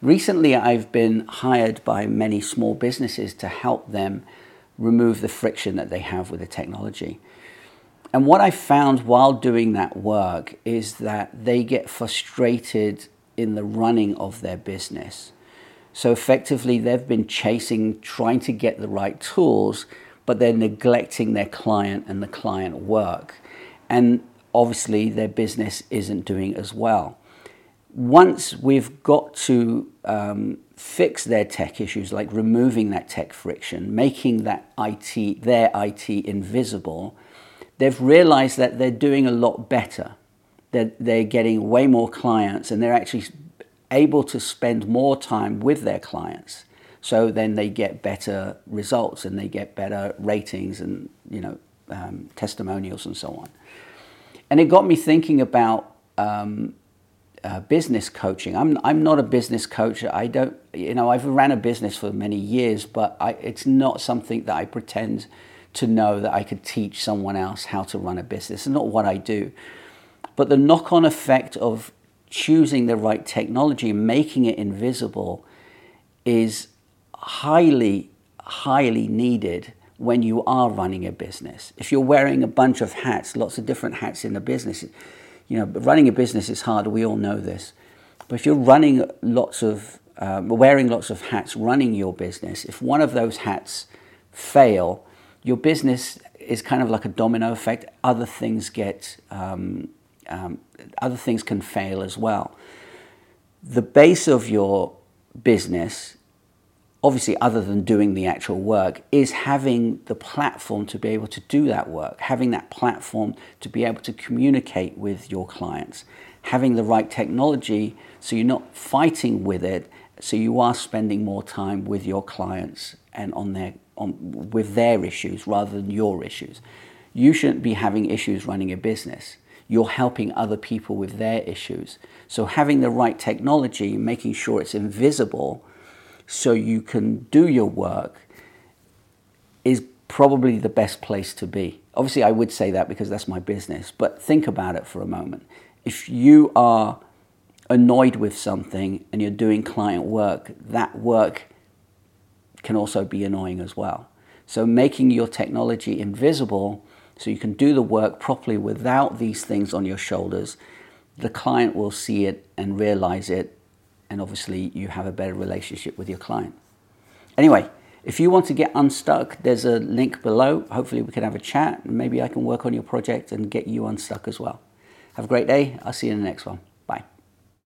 Recently, I've been hired by many small businesses to help them remove the friction that they have with the technology. And what I found while doing that work is that they get frustrated in the running of their business. So effectively, they've been chasing, trying to get the right tools, but they're neglecting their client and the client work. And obviously, their business isn't doing as well. Once we've got to um, fix their tech issues, like removing that tech friction, making that IT, their IT invisible, they've realized that they're doing a lot better. They're, they're getting way more clients and they're actually able to spend more time with their clients. So then they get better results and they get better ratings and you know um, testimonials and so on. And it got me thinking about um, uh, business coaching. I'm I'm not a business coach. I don't you know I've ran a business for many years, but I, it's not something that I pretend to know that I could teach someone else how to run a business. It's not what I do. But the knock-on effect of choosing the right technology, and making it invisible, is highly, highly needed when you are running a business. If you're wearing a bunch of hats, lots of different hats in a business, you know, running a business is hard. We all know this. But if you're running lots of, um, wearing lots of hats, running your business, if one of those hats fail, your business is kind of like a domino effect. Other things get, um, um, other things can fail as well. The base of your business obviously other than doing the actual work is having the platform to be able to do that work having that platform to be able to communicate with your clients having the right technology so you're not fighting with it so you are spending more time with your clients and on their on with their issues rather than your issues. You shouldn't be having issues running a business. You're helping other people with their issues. So having the right technology making sure it's invisible so you can do your work is probably the best place to be. Obviously, I would say that because that's my business, but think about it for a moment. If you are annoyed with something and you're doing client work, that work can also be annoying as well. So, making your technology invisible so you can do the work properly without these things on your shoulders, the client will see it and realize it and obviously you have a better relationship with your client. Anyway, if you want to get unstuck, there's a link below. Hopefully, we can have a chat. And maybe I can work on your project and get you unstuck as well. Have a great day. I'll see you in the next one.